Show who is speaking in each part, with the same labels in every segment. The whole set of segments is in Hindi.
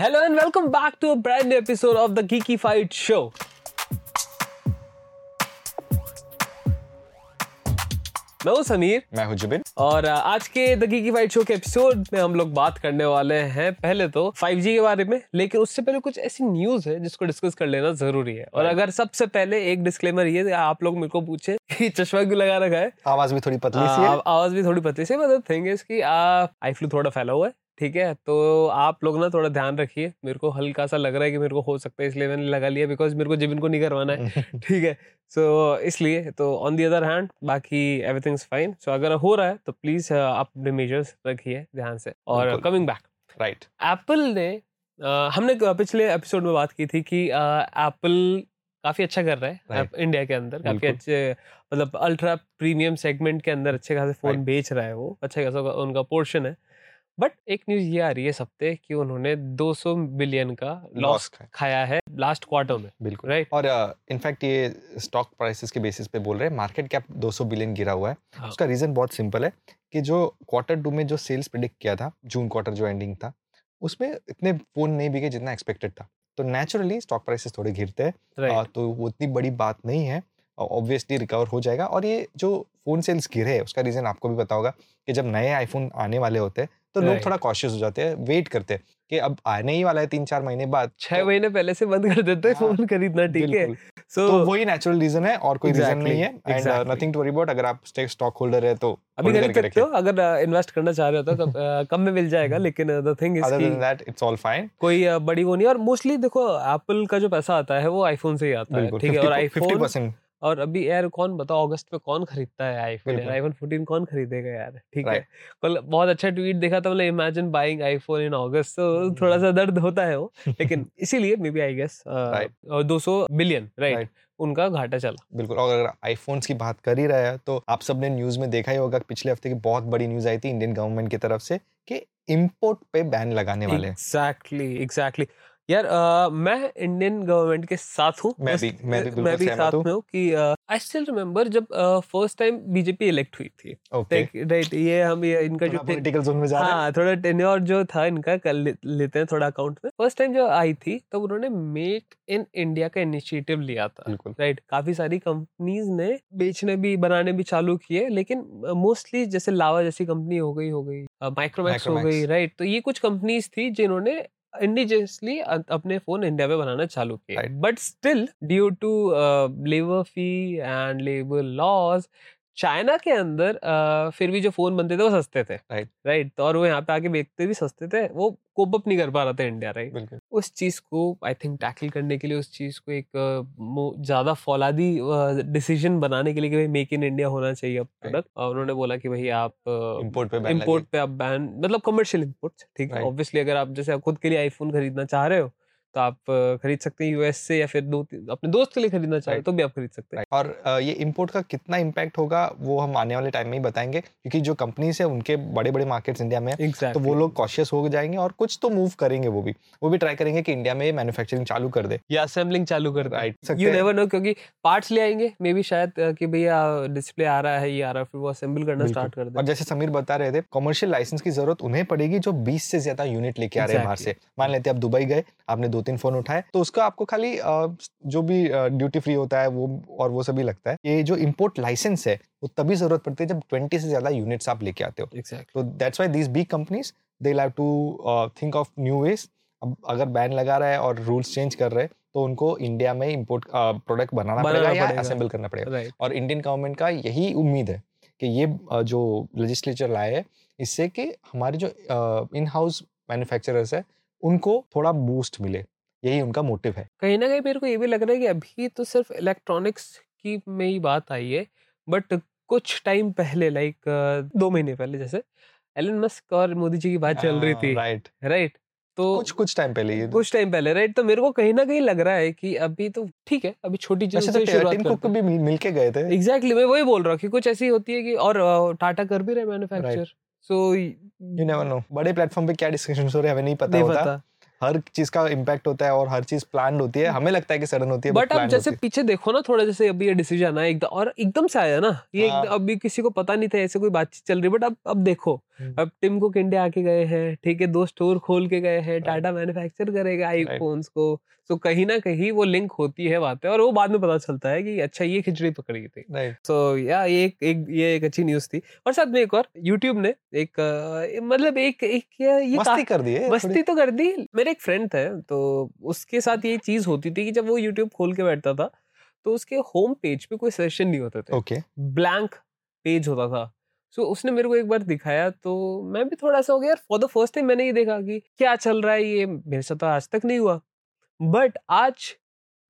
Speaker 1: Hello and welcome back to a brand new episode of the Geeky Fight Show. मैं हूँ समीर।
Speaker 2: मैं हूँ जुबिन।
Speaker 1: और आज के द गीकी फाइट शो के एपिसोड में हम लोग बात करने वाले हैं पहले तो 5G के बारे में लेकिन उससे पहले कुछ ऐसी न्यूज़ है जिसको डिस्कस कर लेना ज़रूरी है। और अगर सबसे पहले एक डिस्क्लेमर ये आप लोग मेरे को पूछे कि चश्मा क्यों लगा रखा है?
Speaker 2: आवाज़ भी थोड़ी पतली सी है
Speaker 1: आवाज़ भी थोड़ी पतली सी बट थिंग इज़ कि आई फ्लू थोड़ा फैला हुआ है। ठीक है? तो आप लोग ना थोड़ा ध्यान रखिए। मेरे को हल्का सा लग रहा है कि मेरे को हो सकता है इसलिए मैंने लगा लिया बिकॉज़ मेरे को जिबिन को नहीं करवाना है। ठीक है? सो so, इसलिए तो ऑन दी अदर हैंड बाकी एवरीथिंग इज़ फाइन सो अगर हो रहा है तो प्लीज़ आप अपने मेजर्स रखिए ध्यान से। और कमिंग बैक
Speaker 2: राइट
Speaker 1: एप्पल ने uh, हमने पिछले एपिसोड में बात की थी कि एप्पल काफ़ी अच्छा कर रहा है।
Speaker 2: Right.
Speaker 1: इंडिया के अंदर काफ़ी अच्छे मतलब अल्ट्रा प्रीमियम सेगमेंट के अंदर अच्छे खासे फ़ोन
Speaker 2: Right.
Speaker 1: बेच रहा है वो। अच्छा खासा उनका पोर्शन है। बट एक न्यूज़ ये आ रही है हफ़्ते कि उन्होंने 200 बिलियन का लॉस खाया है लास्ट क्वार्टर में
Speaker 2: बिल्कुल।
Speaker 1: राइट?
Speaker 2: और इनफैक्ट uh, ये स्टॉक प्राइसेस के बेसिस पे बोल रहे हैं मार्केट कैप 200 बिलियन गिरा हुआ है।
Speaker 1: हाँ।
Speaker 2: उसका रीजन बहुत सिंपल है कि जो क्वार्टर टू में जो सेल्स प्रिडिक्ट किया था जून क्वार्टर जो एंडिंग था उसमें इतने फ़ोन नहीं बिके जितना एक्सपेक्टेड था। तो नेचुरली स्टॉक प्राइसेस थोड़े गिरते हैं तो वो इतनी बड़ी बात नहीं है ऑब्वियसली रिकवर हो जाएगा। और ये जो फ़ोन सेल्स गिरे है उसका रीजन आपको भी पता होगा कि जब नए आईफोन आने वाले होते हैं तो लोग थोड़ा कॉशियस हो जाते हैं वेट करते हैं कि अब आने ही वाला है तीन चार महीने बाद
Speaker 1: छह
Speaker 2: तो-
Speaker 1: महीने पहले से बंद कर देते हैं
Speaker 2: हाँ,
Speaker 1: फ़ोन खरीदना ठीक है। सो
Speaker 2: तो वही नेचुरल रीजन है और कोई रीजन
Speaker 1: Exactly,
Speaker 2: नहीं है and nothing to worry about अगर आप स्टॉक होल्डर है तो
Speaker 1: अभी खरीद सकते हो अगर इन्वेस्ट करना चाह रहे हो तो कम, कम में मिल जाएगा लेकिन the thing is
Speaker 2: other than that it's all fine
Speaker 1: कोई बड़ी वो नहीं और मोस्टली देखो एप्पल का जो पैसा आता है वो आईफोन से ही आता है ठीक है? और आईफोन
Speaker 2: 50%
Speaker 1: और अभी यार कौन बताओ अगस्त में कौन खरीदता है आईफोन यार। आईफोन 14 कौन खरीदेगा यार? ठीक है। कल बहुत अच्छा ट्वीट देखा था मतलब imagine buying iPhone in August. तो
Speaker 2: हम्म।
Speaker 1: थोड़ा सा दर्द होता है वो लेकिन इसीलिए maybe I guess
Speaker 2: Right.
Speaker 1: दो सौ बिलियन राइट उनका घाटा चला।
Speaker 2: बिल्कुल और अगर आईफोन्स की बात कर ही रहे हैं तो आप सबने न्यूज़ में देखा ही होगा पिछले हफ़्ते की बहुत बड़ी न्यूज़ आई थी इंडियन गवर्नमेंट की तरफ़ से कि इंपोर्ट पे बैन लगाने वाले
Speaker 1: एग्जैक्टली एग्जैक्टली। यार अ, मैं इंडियन गवर्नमेंट के साथ हूँ।
Speaker 2: मैं भी- मैं भी बिल्कुल सहमत
Speaker 1: साथ में हूँ कि आई स्टिल रिमेम्बर जब फ़र्स्ट टाइम बीजेपी इलेक्ट हुई थी।
Speaker 2: ओके
Speaker 1: राइट ये हम ये इनका जो
Speaker 2: पॉलिटिकल जोन में जा रहे हैं।
Speaker 1: हाँ थोड़ा टेन्योर जो था इनका कर लेते हैं थोड़ा अकाउंट में। फ़र्स्ट टाइम जो आई थी तब उन्होंने मेक इन इंडिया का इनिशिएटिव लिया था। राइट काफ़ी सारी कंपनीज़ ने बेचने भी बनाने भी चालू किए लेकिन मोस्टली जैसे लावा जैसी कंपनी हो गई हो गई माइक्रोमैक्स हो गई राइट तो ये कुछ कंपनीज़ थी जिन्होंने इंडिजियसली अपने फ़ोन इंडिया में बनाना चालू
Speaker 2: किया।
Speaker 1: But still due to labour fee and labour laws China के अंदर अ, फिर भी जो फ़ोन बनते थे वो सस्ते थे।
Speaker 2: Right.
Speaker 1: राइट? तो और वो यहाँ पे आके बेचते भी सस्ते थे वो कोप अप नहीं कर पा रहा था इंडिया राइट? उस चीज़ को आई थिंक टैकल करने के लिए उस चीज़ को एक ज़्यादा फौलादी डिसीज़न बनाने के लिए कि भाई मेक इन इंडिया होना चाहिए अब प्रोडक्ट। और उन्होंने बोला कि भाई आप
Speaker 2: इम्पोर्ट पे बैन
Speaker 1: इंपोर्ट पे आप बैन मतलब कमर्शियल इम्पोर्ट ठीक? है ऑब्वियसली अगर आप जैसे खुद के लिए आईफोन खरीदना चाह रहे हो तो आप खरीद सकते हैं यूएस से या फिर दो अपने दोस्त के लिए खरीदना चाह. तो भी आप खरीद सकते हैं।
Speaker 2: और ये इम्पोर्ट का कितना इम्पैक्ट होगा वो हम आने वाले टाइम में ही बताएँगे क्योंकि जो कंपनीज़ है उनके बड़े बड़े मार्केट्स इंडिया में है तो वो लोग कॉशियस हो जाएँगे और कुछ तो मूव करेंगे वो भी। वो भी ट्राई करेंगे कि इंडिया में मैन्युफैक्चरिंग चालू कर दे।
Speaker 1: या असेंबलिंग चालू कर. दे। यू नेवर नो क्योंकि पार्ट्स ले आएँगे मे बी शायद कि भैया डिस्प्ले आ रहा है ये आ रहा है फिर वो असेंबल करना स्टार्ट कर दे।
Speaker 2: और जैसे समीर बता रहे थे कमर्शियल लाइसेंस की ज़रूरत उन्हें पड़ेगी जो 20 से ज़्यादा यूनिट लेके आ रहे हैं बाहर से। मान लेते हैं आप दुबई गए आपने दो तीन फ़ोन उठाए तो उसका आपको खाली जो भी ड्यूटी फ्री होता है वो और वो सभी लगता है। ये जो इंपोर्ट लाइसेंस है वो तभी ज़रूरत पड़ती है जब 20 से ज़्यादा यूनिट्स आप लेके आते हो। तो that's why these big companies they have to think of new ways अब अगर बैन लगा रहा है और रूल्स चेंज कर रहे हैं तो उनको इंडिया में इंपोर्ट प्रोडक्ट बनाना पड़ेगा या। असेंबल करना पड़ेगा। और इंडियन गवर्नमेंट का यही उम्मीद है कि ये जो लेजिस्लेचर लाए है इससे कि हमारे जो इन हाउस मैन्युफैक्चरर्स है उनको थोड़ा बूस्ट मिले। यही उनका मोटिव है।
Speaker 1: कहीं ना कहीं मेरे को ये भी लग रहा है कि अभी तो सिर्फ़ इलेक्ट्रॉनिक्स की में ही बात आई है बट कुछ टाइम पहले लाइक दो महीने पहले जैसे एलन मस्क और मोदी जी की बात चल रही थी
Speaker 2: राइट
Speaker 1: राइट तो
Speaker 2: कुछ कुछ टाइम पहले ये
Speaker 1: कुछ टाइम पहले राइट तो मेरे को कहीं ना कहीं लग रहा है कि अभी तो ठीक है अभी छोटी चीज़ों
Speaker 2: तो
Speaker 1: से शुरुआत
Speaker 2: कुक भी मिल मिल के गए थे।
Speaker 1: एग्जैक्टली exactly, मैं वही बोल रहा हूँ कि कुछ ऐसी होती है कि और टाटा कर भी रहे manufacture so
Speaker 2: you never know बड़े प्लेटफॉर्म पे क्या डिस्कशन हो रहे हैं हमें नहीं पता
Speaker 1: नहीं
Speaker 2: होता।
Speaker 1: पता।
Speaker 2: हर चीज़ का इम्पैक्ट होता है और हर चीज़ प्लान होती है। हमें लगता है कि सडन होती है
Speaker 1: बट अब जैसे पीछे देखो ना थोड़ा जैसे अभी ये डिसीज़न आया एकदम और एकदम से आया ना ये
Speaker 2: हाँ।
Speaker 1: अभी किसी को पता नहीं था ऐसे कोई बातचीत चल रही बट अब अब देखो।
Speaker 2: हम्म।
Speaker 1: अब टिम को इंडिया आके गए हैं ठीक है दो स्टोर खोल के गए हैं टाटा मैन्युफैक्चर करेगा आईफोन्स को। तो कहीं ना कहीं वो लिंक होती है बातें और वो बाद में पता चलता है कि अच्छा ये खिचड़ी पकड़ी थी। सो या ये एक, एक ये एक अच्छी न्यूज़ थी। और साथ में एक और यूट्यूब ने एक मतलब एक एक ये
Speaker 2: मस्ती कर दिए
Speaker 1: मस्ती तो कर दी मेरे एक फ्रेंड थे तो उसके साथ ये चीज़ होती थी कि जब वो यूट्यूब खोल के बैठता था तो उसके होम पेज पे कोई सेशन नहीं होते थे।
Speaker 2: ओके।
Speaker 1: ब्लैंक पेज होता था। सो उसने मेरे को एक बार दिखाया तो मैं भी थोड़ा सा हो गया। यार फॉर द फ़र्स्ट टाइम मैंने ये देखा कि क्या चल रहा है ये मेरे साथ तो आज तक नहीं हुआ। बट आज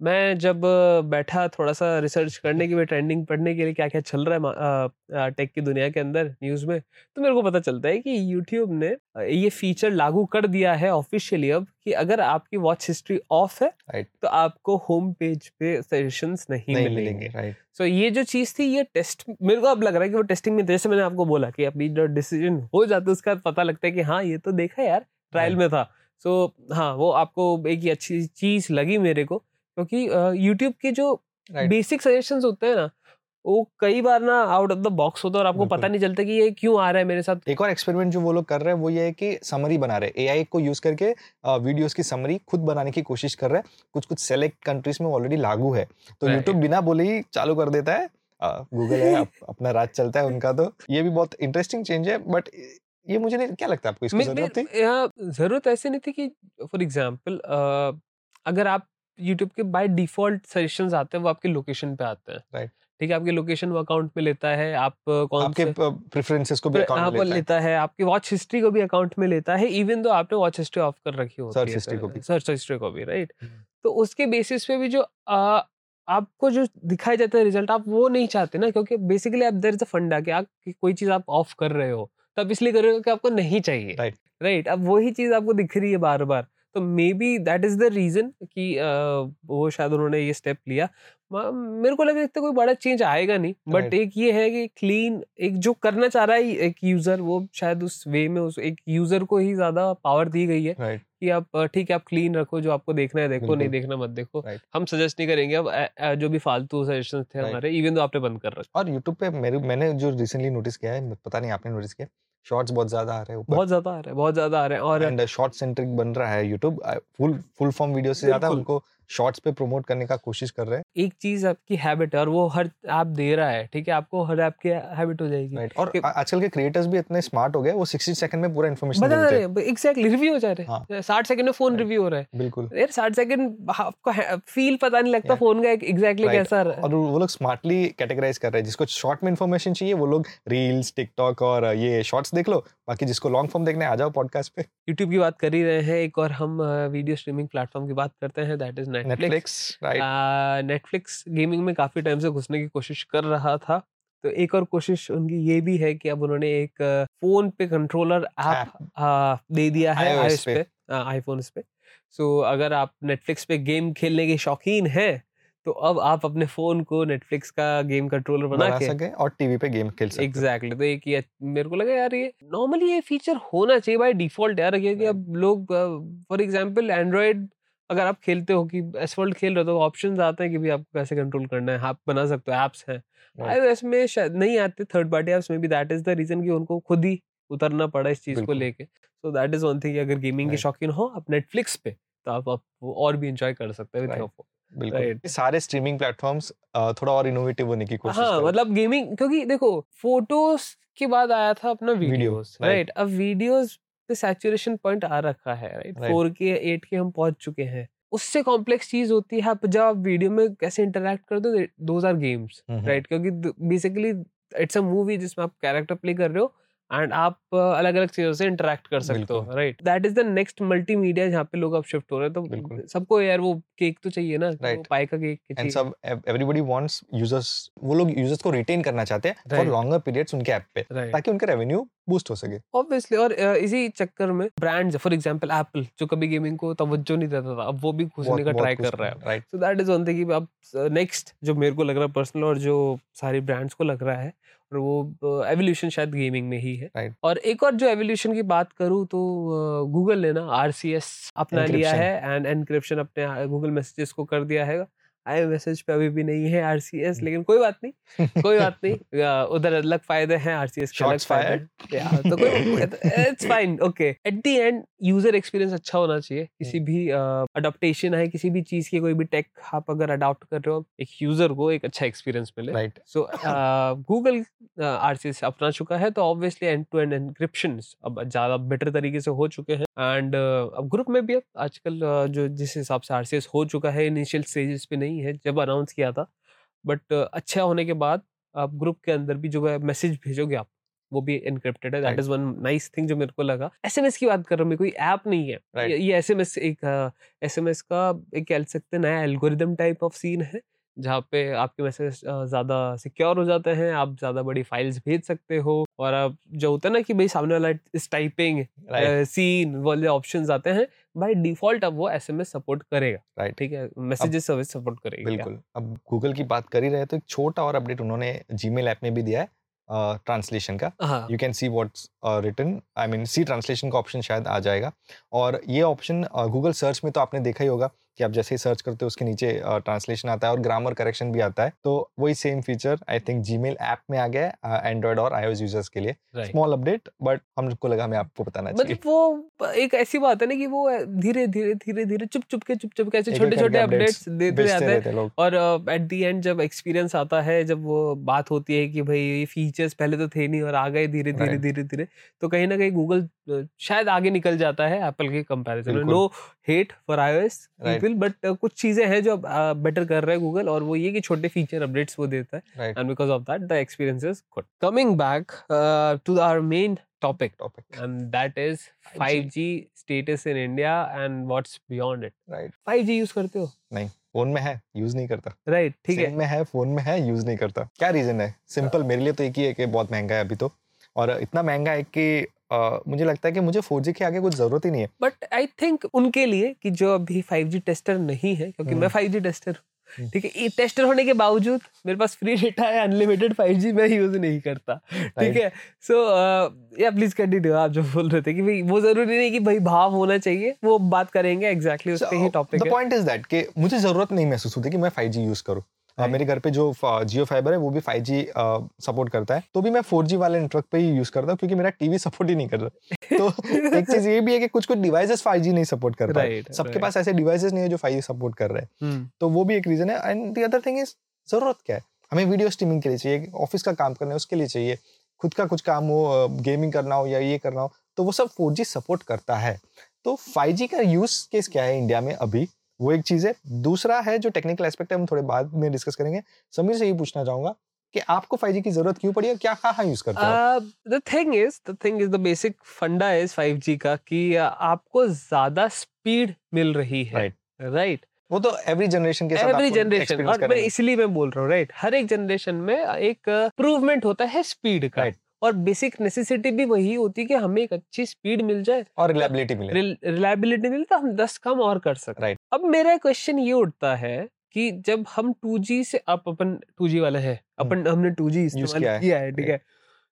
Speaker 1: मैं जब बैठा थोड़ा सा रिसर्च करने के लिए ट्रेंडिंग पढ़ने के लिए क्या क्या चल रहा है टेक की दुनिया के अंदर न्यूज़ में तो मेरे को पता चलता है कि यूट्यूब ने ये फीचर लागू कर दिया है ऑफिशियली अब कि अगर आपकी वॉच हिस्ट्री ऑफ़ है
Speaker 2: Right.
Speaker 1: तो आपको होम पेज पे सजेशंस नहीं,
Speaker 2: नहीं
Speaker 1: मिलेंगे।
Speaker 2: मिलेंगे राइट।
Speaker 1: सो ये जो चीज़ थी ये टेस्ट मेरे को अब लग रहा है कि वो टेस्टिंग में जैसे मैंने आपको बोला कि अभी जो डिसीज़न हो जाता है उसका पता लगता है कि हाँ ये तो देखा यार ट्रायल में था। सो हाँ वो आपको एक ही अच्छी चीज़ लगी मेरे को क्योंकि यूट्यूब के जो बेसिक सजेशंस होते हैं ना वो कई बार ना आउट ऑफ़ द बॉक्स होता है और आपको पता नहीं चलता कि ये क्यों आ रहा है मेरे साथ।
Speaker 2: एक और एक्सपेरिमेंट जो वो लोग कर रहे हैं वो ये है कि समरी बना रहे हैं। एआई को यूज़ करके वीडियोस की समरी खुद बनाने की कोशिश कर रहे हैं। कुछ कुछ सेलेक्ट कंट्रीज़ में ऑलरेडी लागू है। तो यूट्यूब बिना बोले ही चालू कर देता है। गूगल है अप, अपना राज चलता है उनका तो। ये भी बहुत इंटरेस्टिंग चेंज है बट ये मुझे नहीं क्या लगता है आपको इसकी ज़रूरत थी?
Speaker 1: ज़रूरत ऐसे नहीं थी कि फॉर एग्ज़ाम्पल अगर आप यूट्यूब के बाय डिफ़ॉल्ट सजेशंस आते हैं वो आपके लोकेशन पे आते हैं
Speaker 2: Right.
Speaker 1: ठीक है आपके लोकेशन वो अकाउंट में लेता है आप कौन
Speaker 2: आपके प्रेफरेंसेस को भी अकाउंट में लेता है
Speaker 1: लेता है आपकी वॉच हिस्ट्री को भी अकाउंट में लेता है इवन दो आपने वॉच हिस्ट्री ऑफ़ कर रखी होती
Speaker 2: Search
Speaker 1: है
Speaker 2: history को भी।
Speaker 1: सर्च हिस्ट्री को भी राइट
Speaker 2: हम्म।
Speaker 1: तो उसके बेसिस पे भी जो आ, आपको जो दिखाया जाता है रिज़ल्ट आप वो नहीं चाहते ना क्योंकि बेसिकली आप देर इज़ अ फंडा कि आप कोई चीज़ आप ऑफ़ कर रहे हो तो आप इसलिए कर रहे हो कि आपको नहीं चाहिए
Speaker 2: Right.
Speaker 1: राइट अब वही चीज़ आपको दिख रही है बार बार तो maybe that is the reason कि वो शायद उन्होंने ये स्टेप लिया। मेरे को लगा इतना कोई बड़ा चेंज आएगा नहीं बट. एक ये है कि क्लीन एक जो करना चाह रहा है एक यूज़र वो शायद उस वे में उस एक यूज़र को ही ज़्यादा पावर दी गई है कि आप ठीक है आप क्लीन रखो जो आपको देखना है देखो नहीं देखना मत देखो. हम सजेस्ट नहीं करेंगे अब जो भी फालतू सजेशन थे हमारे इवन तो आपने बंद कर रखा।
Speaker 2: और यूट्यूब पे मेरे मैंने जो रिसेंटली नोटिस किया है पता नहीं आपने नोटिस किया? शॉर्ट्स बहुत ज़्यादा आ रहे हैं
Speaker 1: बहुत ज़्यादा आ रहे हैं बहुत ज़्यादा आ रहे हैं और
Speaker 2: एंड शॉर्ट सेंट्रिक बन रहा है YouTube full full form video से ज़्यादा उनको शॉर्ट्स पे प्रमोट करने का कोशिश कर रहे हैं।
Speaker 1: एक चीज़ आपकी हैबिट है और वो हर आप दे रहा है ठीक है? आपको हर ऐप की हैबिट हो जाएगी।
Speaker 2: राइट और आजकल के क्रिएटर्स भी इतने स्मार्ट हो गए वो 60 सेकंड में पूरा इन्फॉर्मेशन
Speaker 1: बता रहे
Speaker 2: हैं।
Speaker 1: हैं एग्जैक्टली रिव्यू हो जा रहे
Speaker 2: हाँ।
Speaker 1: हैं। साठ सेकंड में फ़ोन
Speaker 2: Right.
Speaker 1: रिव्यू हो रहा है।
Speaker 2: बिल्कुल।
Speaker 1: यार साठ सेकंड आपको फील पता नहीं लगता
Speaker 2: Yeah.
Speaker 1: फ़ोन का एग्जैक्टली कैसा रहा
Speaker 2: और वो लोग स्मार्टली कैटेगराइज कर रहे हैं। जिसको शॉर्ट में इन्फॉर्मेशन चाहिए वो लोग रील्स टिकटॉक और ये शॉर्ट्स देख लो बाकी जिसको लॉन्ग फॉर्म देखना आ जाओ पॉडकास्ट पे।
Speaker 1: यूट्यूब की बात कर ही रहे हैं एक और हम वीडियो स्ट्रीमिंग प्लेटफॉर्म की बात करते हैं that is Netflix
Speaker 2: Netflix
Speaker 1: gaming में काफ़ी टाइम से घुसने की कोशिश कर रहा था। तो एक और कोशिश उनकी ये भी है कि अब उन्होंने एक फ़ोन पे कंट्रोलर ऐप दे दिया है
Speaker 2: iOS
Speaker 1: पे। आईफोन पे। सो so, अगर आप नेटफ्लिक्स पे गेम खेलने के शौकीन हैं तो अब आप अपने फ़ोन को नेटफ्लिक्स का गेम कंट्रोलर बना
Speaker 2: बना सके और टीवी पे गेम खेल सकते
Speaker 1: एग्जैक्टली तो एक ये मेरे को लगा यार ये नॉर्मली ये फीचर होना चाहिए बाय डिफ़ॉल्ट यार क्योंकि अब लोग फॉर एग्जांपल एंड्रॉयड अगर आप खेलते हो कि एसफॉल्ट खेल रहे हो तो ऑप्शंस आते हैं कि भी आपको कैसे कंट्रोल करना है आप बना सकते हो एप्स हैं. आईओएस में शायद नहीं आते थर्ड पार्टी एप्स में भी दैट इज़ द रीजन कि उनको खुद ही उतरना पड़ा इस चीज़ को। लेके। So that is one thing अगर गेमिंग के शौकीन हो आप नेटफ्लिक्स पे तो आप, आप और भी इंजॉय कर सकते हैं with
Speaker 2: Right. सारे स्ट्रीमिंग प्लेटफॉर्म्स थोड़ा और इनोवेटिव होने की कोशिश
Speaker 1: हाँ
Speaker 2: कर। रहे हैं।
Speaker 1: मतलब गेमिंग क्योंकि देखो फ़ोटोज़ के बाद आया था अपना वीडियोस राइट अब वीडियोस पे सैचुरेशन पॉइंट आ रखा है राइट फोर के एट के हम पहुँच चुके हैं। उससे कॉम्प्लेक्स चीज़ होती है आप जब आप वीडियो में कैसे इंटरेक्ट करते हो दोज आर गेम्स राइट क्योंकि बेसिकली इट्स अ मूवी जिसमें आप कैरेक्टर प्ले कर रहे हो एंड आप अलग अलग चीज़ों से इंटरेक्ट कर सकते हो right that is the next multi media जहाँ पे लोग अब शिफ्ट हो रहे हैं। तो सबको यार वो केक तो चाहिए ना
Speaker 2: Right.
Speaker 1: पाई का केक
Speaker 2: एंड सब एवरीबॉडी वांट्स यूज़र्स वो लोग यूज़र्स को रिटेन करना चाहते हैं फॉर लॉन्गर पीरियड्स उनके ऐप पे
Speaker 1: right.
Speaker 2: ताकि उनका रेवेन्यू बूस्ट हो सके।
Speaker 1: ऑब्वियसली और इसी चक्कर में ब्रांड्स फॉर एग्जांपल एप्पल जो कभी गेमिंग को तवज्जो नहीं देता था अब वो भी घुसने का ट्राई कर रहा है।
Speaker 2: Right
Speaker 1: so that is one thing कि अब नेक्स्ट जो मेरे को लग रहा है पर्सनल और जो सारी ब्रांड्स को लग रहा है और वो एवोल्यूशन शायद गेमिंग में ही है।
Speaker 2: Right.
Speaker 1: और एक और जो एवोल्यूशन की बात करूँ तो गूगल ने ना आरसीएस अपना लिया है एंड एनक्रिप्शन अपने गूगल मैसेजेस को कर दिया है। आई मैसेज पे अभी भी नहीं है आरसीएस लेकिन कोई बात नहीं कोई बात नहीं। उधर अलग फ़ायदे हैं आरसीएस के अलग फ़ायदे। तो कोई it's fine okay at the end user experience अच्छा होना चाहिए। किसी भी अडॉप्टेशन है किसी भी चीज़ की कोई भी टेक आप अगर अडॉप्ट कर रहे हो एक यूज़र को एक अच्छा एक्सपीरियंस मिले।
Speaker 2: राइट
Speaker 1: सो गूगल आरसीएस अपना चुका है तो obviously end to end encryption अब ज़्यादा बेटर तरीके से हो चुके हैं। एंड अब ग्रुप में भी अब आजकल जो जिस हिसाब से आरसीएस हो चुका है इनिशियल स्टेजेस पे नहीं है जब अनाउंस किया था। बट अच्छा होने के बाद आप ग्रुप के अंदर भी जो है मैसेज भेजोगे आप वो भी इनक्रिप्टेड है। That is one nice thing जो मेरे को लगा। एसएमएस की बात कर रहा हूँ मैं कोई ऐप नहीं है।
Speaker 2: Right.
Speaker 1: ये- ये एसएमएस एक एसएमएस का एक कह सकते हैं नया एल्गोरिदम टाइप ऑफ़ सीन है। जहाँ पे आपके मैसेज ज़्यादा सिक्योर हो जाते हैं आप ज़्यादा बड़ी फाइल्स भेज सकते हो और अब जो होता है ना कि भाई सामने वाला इस टाइपिंग सीन वाले ऑप्शंस आते हैं बाय डिफ़ॉल्ट अब वो एसएमएस सपोर्ट करेगा
Speaker 2: Right.
Speaker 1: ठीक है? मैसेजेस सर्विस सपोर्ट करेगी
Speaker 2: बिल्कुल अब गूगल की बात कर ही रहे तो एक छोटा और अपडेट उन्होंने जीमेल ऐप में भी दिया है ट्रांसलेशन का।
Speaker 1: हाँ
Speaker 2: you can see what's return I mean see translation का ऑप्शन शायद आ जाएगा। और ये ऑप्शन गूगल सर्च में तो आपने देखा ही होगा कि आप जैसे ही सर्च करते हो उसके नीचे ट्रांसलेशन आता है और ग्रामर करेक्शन भी आता है। तो वही same feature I think Gmail app में आ गया है एंड्रॉयड और आईओएस यूज़र्स के लिए। स्मॉल अपडेट बट हमको लगा हमें आपको बताना चाहिए।
Speaker 1: मतलब वो एक ऐसी बात है ना कि वो धीरे धीरे धीरे धीरे चुप चुप के चुप चुप के ऐसे छोटे छोटे अपडेट्स देते रहते हैं। और एट दी एंड जब एक्सपीरियंस आता है जब वो बात होती है कि भाई ये फीचर्स पहले तो थे नहीं और आ गए धीरे धीरे धीरे धीरे तो कहीं ना कहीं गूगल शायद आगे निकल जाता है एप्पल के comparison no hate for iOS people but कुछ चीज़ें हैं जो बेटर कर रहा है गूगल और वो ये कि छोटे फीचर अपडेट्स वो देता है। And because of that the experience is good coming back to our main topic
Speaker 2: topic
Speaker 1: and that is 5G status in India and what's beyond it.
Speaker 2: Right
Speaker 1: 5G use करते हो?
Speaker 2: नहीं फ़ोन में है यूज़ नहीं करता।
Speaker 1: राइट ठीक है।
Speaker 2: में है फ़ोन में है यूज़ नहीं करता। क्या रीजन है? सिंपल मेरे लिए तो एक ही है कि बहुत महँगा है अभी तो। और इतना महँगा है कि अ, मुझे लगता है कि मुझे 4G के आगे कुछ ज़रूरत ही नहीं है।
Speaker 1: बट आई थिंक उनके लिए कि जो अभी 5G टेस्टर नहीं है क्योंकि मैं 5G टेस्टर हूँ।
Speaker 2: हम्म।
Speaker 1: ठीक है टेस्टर होने के बावजूद मेरे पास फ्री डेटा है अनलिमिटेड 5G मैं यूज़ नहीं करता। ठीक है सो या प्लीज़ कंटिन्यू आप जो बोल रहे थे कि भाई वो ज़रूरी नहीं कि भाई भाव होना चाहिए वो बात करेंगे एग्जैक्टली exactly उस पे ही टॉपिक
Speaker 2: पॉइंट इज़ दैट कि मुझे ज़रूरत नहीं महसूस होती कि मैं 5G यूज़ करूँ। मेरे घर पे जो जियो फाइबर है वो भी 5G सपोर्ट करता है। तो भी मैं 4G वाले नेटवर्क पे ही यूज़ करता हूँ क्योंकि मेरा टीवी सपोर्ट ही नहीं कर रहा। तो एक चीज़ ये भी है कि कुछ कुछ डिवाइसेस 5G नहीं सपोर्ट कर रहा है सबके पास ऐसे डिवाइसेस नहीं है जो 5G सपोर्ट कर रहे हैं।
Speaker 1: हम्म,
Speaker 2: तो वो भी एक रीजन है। And the other thing is ज़रूरत क्या है? हमें वीडियो स्ट्रीमिंग के लिए चाहिए ऑफ़िस का काम करना है उसके लिए चाहिए। खुद का कुछ काम हो गेमिंग करना हो या ये करना हो तो वो सब 4G सपोर्ट करता है। तो 5G का यूज़ केस क्या है इंडिया में अभी? वो एक चीज़ है। दूसरा है जो टेक्निकल एस्पेक्ट है हम थोड़े बाद में डिस्कस करेंगे। समीर से ये पूछना चाहूँगा कि आपको 5G की ज़रूरत क्यों पड़ी और क्या कहाँ यूज़ करते हो
Speaker 1: the thing is the thing is the basic funda is 5G का कि uh, आपको ज़्यादा स्पीड मिल रही है।
Speaker 2: Right.
Speaker 1: राइट
Speaker 2: वो तो एवरी जनरेशन के साथ
Speaker 1: एवरी जनरेशन और मैं इसलिए मैं बोल रहा हूँ राइट हर एक जनरेशन में एक प्रूवमेंट होता है स्पीड का।
Speaker 2: Right.
Speaker 1: और बेसिक नेसेसिटी भी वही होती है कि हमें एक अच्छी स्पीड मिल जाए।
Speaker 2: और रिलायबिलिटी मिले।
Speaker 1: रिलायबिलिटी मिले तो हम दस काम और कर सकते
Speaker 2: Right.
Speaker 1: अब मेरा क्वेश्चन ये उठता है कि जब हम 2G से अब अपन 2G वाले हैं अपन हमने 2G इस्तेमाल.
Speaker 2: किया है।
Speaker 1: किया है ठीक है?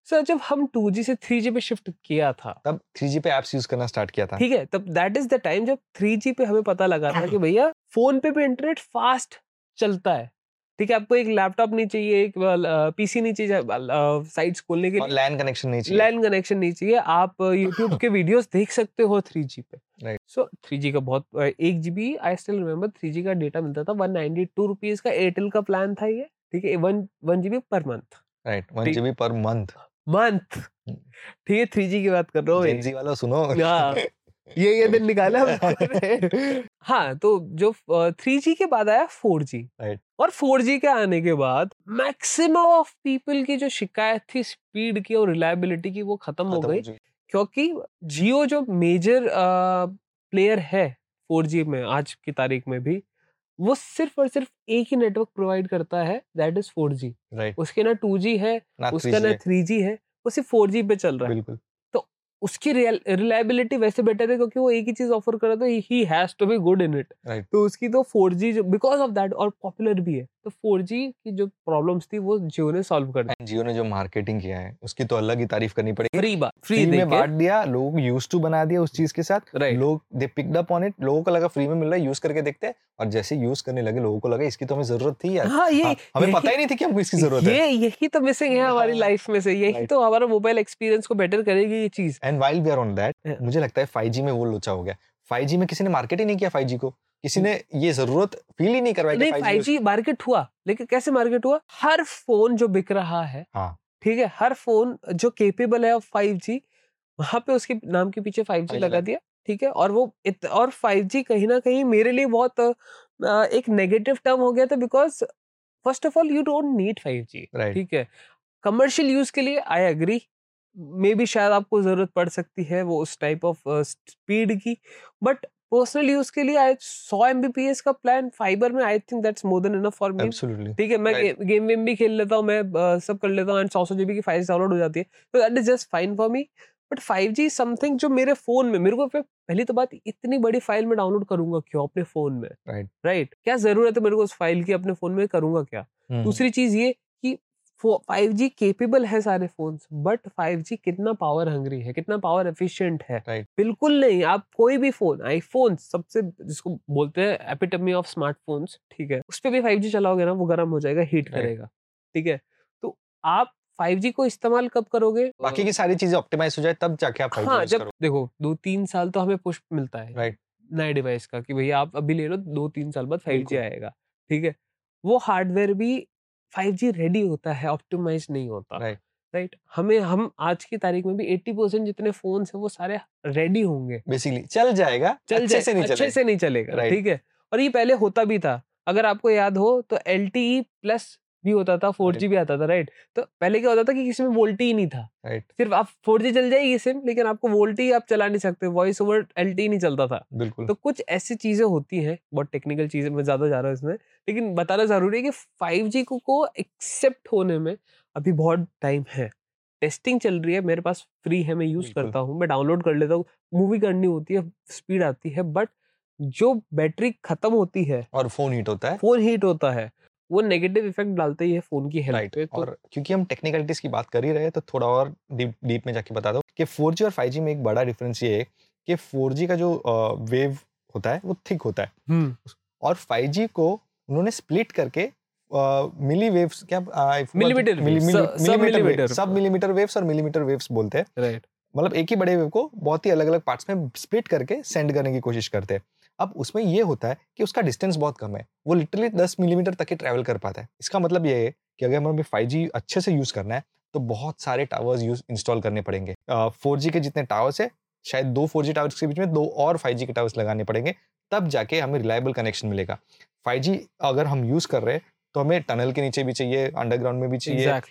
Speaker 1: सर जब हम 2G से 3G पे शिफ्ट किया था।
Speaker 2: तब 3G पे एप्स यूज़ करना स्टार्ट किया था।
Speaker 1: ठीक है? तब दैट इज़ द टाइम जब 3G पे हमें पता लगा था कि भैया फ़ोन पे भी इंटरनेट फास्ट चलता है। ठीक है आपको एक लैपटॉप नहीं चाहिए एक पीसी नहीं चाहिए साइट्स खोलने के लिए।
Speaker 2: लैन कनेक्शन नहीं चाहिए।
Speaker 1: लैन कनेक्शन नहीं चाहिए। आप यूट्यूब के वीडियोस देख सकते हो 3G पे।
Speaker 2: Right.
Speaker 1: सो 3G का बहुत एक GB I still remember three G का डेटा मिलता था वन नाइनटी टू रुपीज़ का एयरटेल का प्लान था ये ठीक है one one GB per month
Speaker 2: right one
Speaker 1: ठीक-
Speaker 2: जीबी पर मंथ
Speaker 1: मंथ। ठीक है थ्री जी की बात कर रहा हूँ
Speaker 2: वाला सुनो।
Speaker 1: हाँ। ये ये दिन निकाला। हाँ तो जो थ्री जी के बाद आया फोर जी. और फोर जी के आने के बाद मैक्सिमम ऑफ़ पीपल की जो शिकायत थी स्पीड की और रिलायबिलिटी की वो खत्म हो गई। क्योंकि जियो जो मेजर प्लेयर है फोर जी में आज की तारीख में भी वो सिर्फ़ और सिर्फ़ एक ही नेटवर्क प्रोवाइड करता है दैट इज़ फोर जी उसके ना टू जी है
Speaker 2: ना
Speaker 1: उसका ना
Speaker 2: 3G
Speaker 1: थ्री जी है वो सिर्फ़ फोर जी पे चल रहा है।
Speaker 2: बिल्कुल।
Speaker 1: उसकी रिलायबिलिटी वैसे बेटर है क्योंकि वो एक ही चीज़ ऑफ़र कर रहा था he has to be good in it तो उसकी तो four G because of that और पॉपुलर भी है। तो फोर की जो प्रॉब्लम्स थी वो जियो ने सॉल्व कर दी।
Speaker 2: जियो ने जो मार्केटिंग किया है उसकी तो अलग ही तारीफ़ करनी पड़ेगी।
Speaker 1: फ्री बात
Speaker 2: फ्री में बांट दिया लोग यूज़ टू बना दिया उस चीज़ के साथ। लोग they picked up on it लोगों को लगा फ्री में मिल रहा है यूज़ करके देखते हैं और जैसे यूज़ करने लगे लोगों को लगा इसकी तो हमें ज़रूरत थी यार। हाँ, ये, हाँ, हमें पता ही नहीं थी कि हमको इसकी ज़रूरत
Speaker 1: है। यही तो मिसिंग है हमारी लाइफ में से यही तो हमारा मोबाइल एक्सपीरियंस को बेटर करेगी ये चीज़।
Speaker 2: And while we are on that मुझे लगता है 5G में वो लोचा हो गया। 5G में किसी ने मार्केट ही नहीं किया 5G को। किसी ने ये ज़रूरत फील ही नहीं करवाई
Speaker 1: नहीं फाइव जी मार्केट हुआ। लेकिन कैसे मार्केट हुआ? हर फ़ोन जो बिक रहा है हाँ। ठीक है हर फ़ोन जो केपेबल है फाइव जी वहाँ पे उसके नाम के पीछे फाइव जी लगा दिया ठीक है? और वो इत, और फाइव जी कहीं ना कहीं मेरे लिए बहुत एक नेगेटिव टर्म हो गया था because first of all you don't need five G ठीक है? कमर्शियल यूज़ के लिए आई एग्री मे बी शायद आपको ज़रूरत पड़ सकती है वो उस टाइप ऑफ़ स्पीड की बट पर्सनल यूज़ के लिए सौ एमबीपीएस का प्लान फाइबर में I think that's more than enough for me ठीक है मैं गेम वेम भी खेल लेता हूँ मैं सब कर लेता हूँ एंड सौ सौ जीबी की फ़ाइल डाउनलोड हो जाती है। तो that is just fine for me but five G something जो मेरे फ़ोन में मेरे को पहली तो बात इतनी बड़ी फ़ाइल में डाउनलोड करूँगा क्यों अपने फ़ोन में? Right right. Right right? क्या ज़रूरत है मेरे को उस फ़ाइल की अपने फ़ोन में करूँगा क्या? hmm. दूसरी चीज़ ये कि फाइव जी केपेबल है सारे फ़ोन बट फाइव जी कितना पावर हंग्री है कितना पावर एफिशिएंट है right. बिल्कुल नहीं आप कोई भी फ़ोन आईफोन सबसे जिसको बोलते हैं एपिटमी ऑफ़ स्मार्टफोन्स ठीक है उस पर भी फाइव जी चलाओगे ना वो गर्म हो जाएगा हीट right. करेगा ठीक है तो आप 5G को इस्तेमाल कब करोगे
Speaker 2: बाकी की सारी चीज़ें ऑप्टिमाइज हो जाए तब जाके आप 5G
Speaker 1: हाँ जब करो। देखो दो तीन साल तो हमें पुश मिलता है
Speaker 2: राइट
Speaker 1: नए डिवाइस का कि भैया आप अभी ले लो दो तीन साल बाद 5G आएगा ठीक है वो हार्डवेयर भी 5G रेडी होता है ऑप्टिमाइज नहीं होता
Speaker 2: राइट
Speaker 1: राइट हमें हम आज की तारीख में भी 80 परसेंट जितने फ़ोन है वो सारे रेडी होंगे।
Speaker 2: बेसिकली चल जाएगा
Speaker 1: चल अच्छे से नहीं अच्छे से नहीं चलेगा ठीक है? और ये पहले होता भी था। अगर आपको याद हो तो एल प्लस भी होता था फोर जी भी आता था राइट? तो पहले क्या होता था कि किसी में वोल्टी ही नहीं था।
Speaker 2: राइट।
Speaker 1: सिर्फ़ आप फोर जी चल जाएगी सिम लेकिन आपको वोल्टी आप चला नहीं सकते वॉइस ओवर एल नहीं चलता था।
Speaker 2: बिल्कुल।
Speaker 1: तो कुछ ऐसी चीज़ें होती हैं बहुत टेक्निकल चीज़ें मैं ज़्यादा जा रहा हूँ इसमें लेकिन बताना ज़रूरी है कि फाइव जी को एक्सेप्ट होने में अभी बहुत टाइम है। टेस्टिंग चल रही है मेरे पास फ्री है मैं यूज़ करता हूँ मैं डाउनलोड कर लेता हूँ मूवी करनी होती है स्पीड आती है बट जो बैटरी खत्म होती है
Speaker 2: और फ़ोन हीट होता है।
Speaker 1: फ़ोन हीट होता है वो नेगेटिव इफ़ेक्ट डालते ही है फ़ोन की हेल्थ right. पे
Speaker 2: तो और क्योंकि हम टेक्निकलिटीज की बात कर ही रहे हैं तो थोड़ा और डीप डीप में जाके बता दो कि 4G और 5G में एक बड़ा डिफरेंस ये है कि 4G का जो वेव होता है वो थिक होता है।
Speaker 1: हम्म।
Speaker 2: और 5G को उन्होंने स्प्लिट करके मिली वेव्स क्या
Speaker 1: मिलीमीटर
Speaker 2: मिलीमीटर सब मिलीमीटर वेव्स और मिलीमीटर वेव्स बोलते हैं।
Speaker 1: राइट
Speaker 2: मतलब एक ही बड़े वेव को बहुत ही अलग अलग पार्ट्स में स्प्लिट करके सेंड करने की कोशिश करते हैं। अब उसमें ये होता है कि उसका डिस्टेंस बहुत कम है। वो लिटरली दस मिलीमीटर तक ही ट्रैवल कर पाता है। इसका मतलब ये है कि अगर हमें फाइव अच्छे से यूज़ करना है तो बहुत सारे टावर्स यूज़ इंस्टॉल करने पड़ेंगे। फोर के जितने टावर्स है शायद दो फोर टावर्स के बीच में दो और फाइव के टावर्स लगाने पड़ेंगे तब जाके हमें रिलायबल कनेक्शन मिलेगा। फाइव अगर हम यूज़ कर रहे हैं तो हमें टनल के नीचे भी चाहिए अंडरग्राउंड में भी चाहिए। Five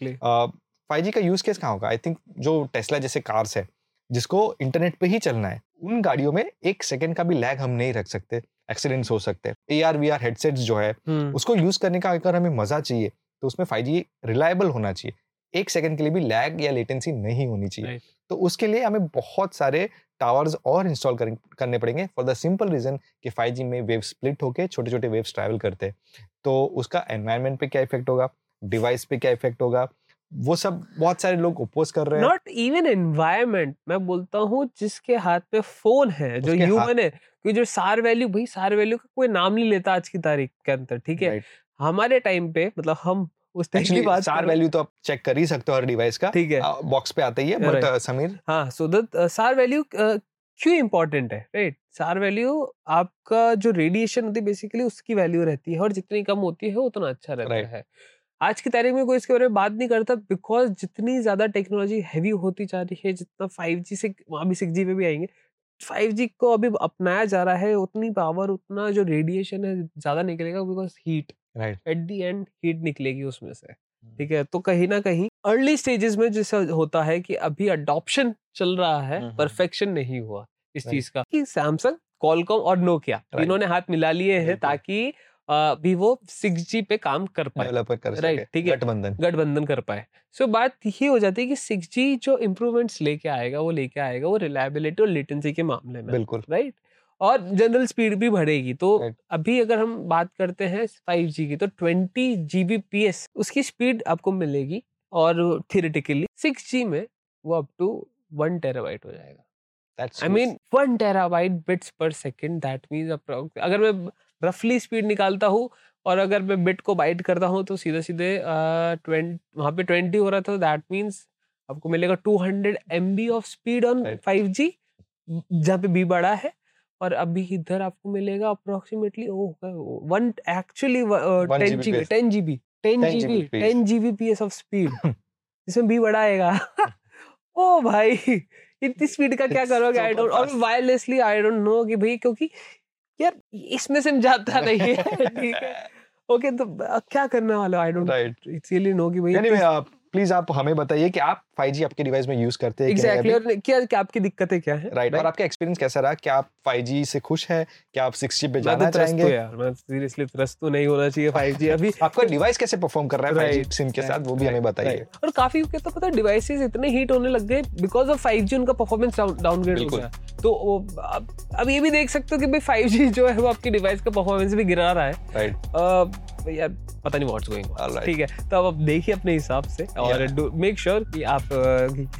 Speaker 2: exactly.
Speaker 1: जी
Speaker 2: का यूज़ केस कहाँ होगा? आई थिंक जो टेस्ला जैसे कार्स है जिसको इंटरनेट पे ही चलना है। उन गाड़ियों में एक सेकंड का भी लैग हम नहीं रख सकते एक्सीडेंट्स हो सकते हैं। A R V R headsets जो है हम्म। उसको यूज़ करने का अगर हमें मज़ा चाहिए तो उसमें फाइव जी रिलायबल होना चाहिए। एक सेकंड के लिए भी लैग या लेटेंसी नहीं होनी चाहिए। तो उसके लिए हमें बहुत सारे टावर्स और इंस्टॉल करने पड़ेंगे फॉर द सिंपल रीजन कि 5G में वेव स्प्लिट होकर छोटे छोटे वेव्स ट्रैवल करते हैं। तो उसका एनवायरनमेंट पे क्या इफ़ेक्ट होगा? डिवाइस पे क्या इफ़ेक्ट होगा? वो सब बहुत सारे लोग अपोज कर रहे हैं।
Speaker 1: नॉट इवन एनवायरमेंट मैं बोलता हूँ जिसके हाथ पे फ़ोन है जो ह्यूमन है क्योंकि जो सार वैल्यू भाई सार वैल्यू का कोई नाम नहीं लेता आज की तारीख के अंदर ठीक है? हमारे टाइम पे मतलब हम
Speaker 2: उस टाइम बात सार वैल्यू तो आप चेक कर ही सकते हो हर डिवाइस का।
Speaker 1: ठीक है।
Speaker 2: बॉक्स पे आता ही है बट समीर?
Speaker 1: हाँ सो दैट सार वैल्यू क्यों इंपॉर्टेंट है राइट सार वैल्यू आपका जो रेडिएशन होती है बेसिकली उसकी वैल्यू रहती है और जितनी कम होती है उतना अच्छा रहता है। आज की तारीख में कोई इसके बारे में बात नहीं करता बिकॉज़ जितनी ज़्यादा टेक्नोलॉजी हैवी होती जा रही है जितना फाइव जी से वहाँ भी सिक्स जी पे भी आएँगे फाइव जी को अभी अपनाया जा रहा है उतनी पावर उतना जो रेडिएशन है ज़्यादा निकलेगा because heat
Speaker 2: right
Speaker 1: at the end heat निकलेगी उसमें से। हम्म। ठीक है तो कहीं ना कहीं अर्ली स्टेजेस में जैसा होता है कि अभी अडॉप्शन चल रहा है परफेक्शन हम्म, हम्म, नहीं हुआ इस चीज़ का। कि सैमसंग कॉलकॉम और नोकिया इन्होंने हाथ मिला लिए हैं ताकि भी वो सिक्स जी पे काम कर पाए।
Speaker 2: सके
Speaker 1: ठीक है।
Speaker 2: गठबंधन।
Speaker 1: गठबंधन कर पाए। सो बात ये हो जाती है कि सिक्स जी जो इम्प्रूवमेंट्स लेके आएगा वो लेके आएगा वो रिलायबिलिटी और लेटेंसी के मामले में।
Speaker 2: बिल्कुल।
Speaker 1: राइट? और जनरल स्पीड भी बढ़ेगी। तो
Speaker 2: Right.
Speaker 1: अभी अगर हम बात करते हैं 5G की तो 20 जीबीपीएस उसकी स्पीड आपको मिलेगी और थियोरेटिकली 6G में वो अप टू वन टेराबाइट हो जाएगा।
Speaker 2: That's
Speaker 1: I. Mean one terabyte bits per second that means अगर मैं रफली स्पीड निकालता हूँ और अगर मैं बिट को बाइट करता हूँ तो सीधे सीधे ट्वेंटी वहाँ पे ट्वेंटी हो रहा था दैट मींस आपको मिलेगा two hundred M B of speed on five G जहाँ पे बी बड़ा है और अभी इधर आपको मिलेगा approximately one actually ten GB
Speaker 2: Gbps.
Speaker 1: Ten GB ten
Speaker 2: 10
Speaker 1: GB
Speaker 2: Gbps.
Speaker 1: Ten GB P S of speed इसमें बी बड़ा आएगा ओ भाई इतनी स्पीड का क्या करोगे? आई डोंट और वायरलेसली आई डोंट नो कि भाई क्योंकि यार इसमें से जाता नहीं है। ठीक है। ओके तो क्या करने वाला I don't
Speaker 2: it's
Speaker 1: really know कि भाई
Speaker 2: एनीवे आप प्लीज़ आप हमें बताइए कि आप 5G आपके डिवाइस में यूज़ करते हैं
Speaker 1: एग्जैक्टली और क्या क्या आपकी दिक्कतें क्या है?
Speaker 2: Right right. और आपका एक्सपीरियंस कैसा रहा? क्या आप 5G से खुश हैं? क्या आप 6G पे जाना
Speaker 1: तो
Speaker 2: चाहेंगे?
Speaker 1: यार मैं सीरियसली त्रस्त तो नहीं होना चाहिए 5G अभी।
Speaker 2: आपका डिवाइस कैसे परफॉर्म कर रहा है 5G
Speaker 1: Right,
Speaker 2: सिम के
Speaker 1: right,
Speaker 2: साथ? वो भी हमें बताइए।
Speaker 1: और काफ़ी के तो पता डिवाइसेस इतने हीट होने लग गए बिकॉज़ ऑफ़ 5G उनका परफॉर्मेंस डाउनग्रेड हो गया। तो अब अब ये भी देख सकते हो कि भाई 5G जो है वो आपकी डिवाइस का परफॉर्मेंस भी गिरा रहा है।
Speaker 2: राइट
Speaker 1: यार पता नहीं व्हाट्स गोइंग ठीक है तो आप देखिए अपने हिसाब से और मेक श्योर कि आप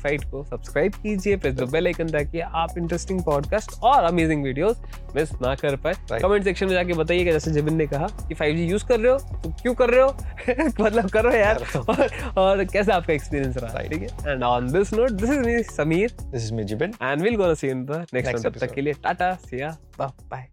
Speaker 1: फाइट को सब्सक्राइब कीजिए प्रेस द बेल आइकन ताकि आप इंटरेस्टिंग पॉडकास्ट और अमेजिंग वीडियोस मिस ना कर पाए। कमेंट सेक्शन में जाके बताइए जैसे जिबिन ने कहा कि 5G यूज़ कर रहे हो तो क्यों कर रहे हो? मतलब करो यार। और, और कैसा आपका एक्सपीरियंस रहा? ठीक है? And on this note this is me Sameer
Speaker 2: this is me Jibin
Speaker 1: and will gonna see in the next तब तक के लिए टाटा सिया बाय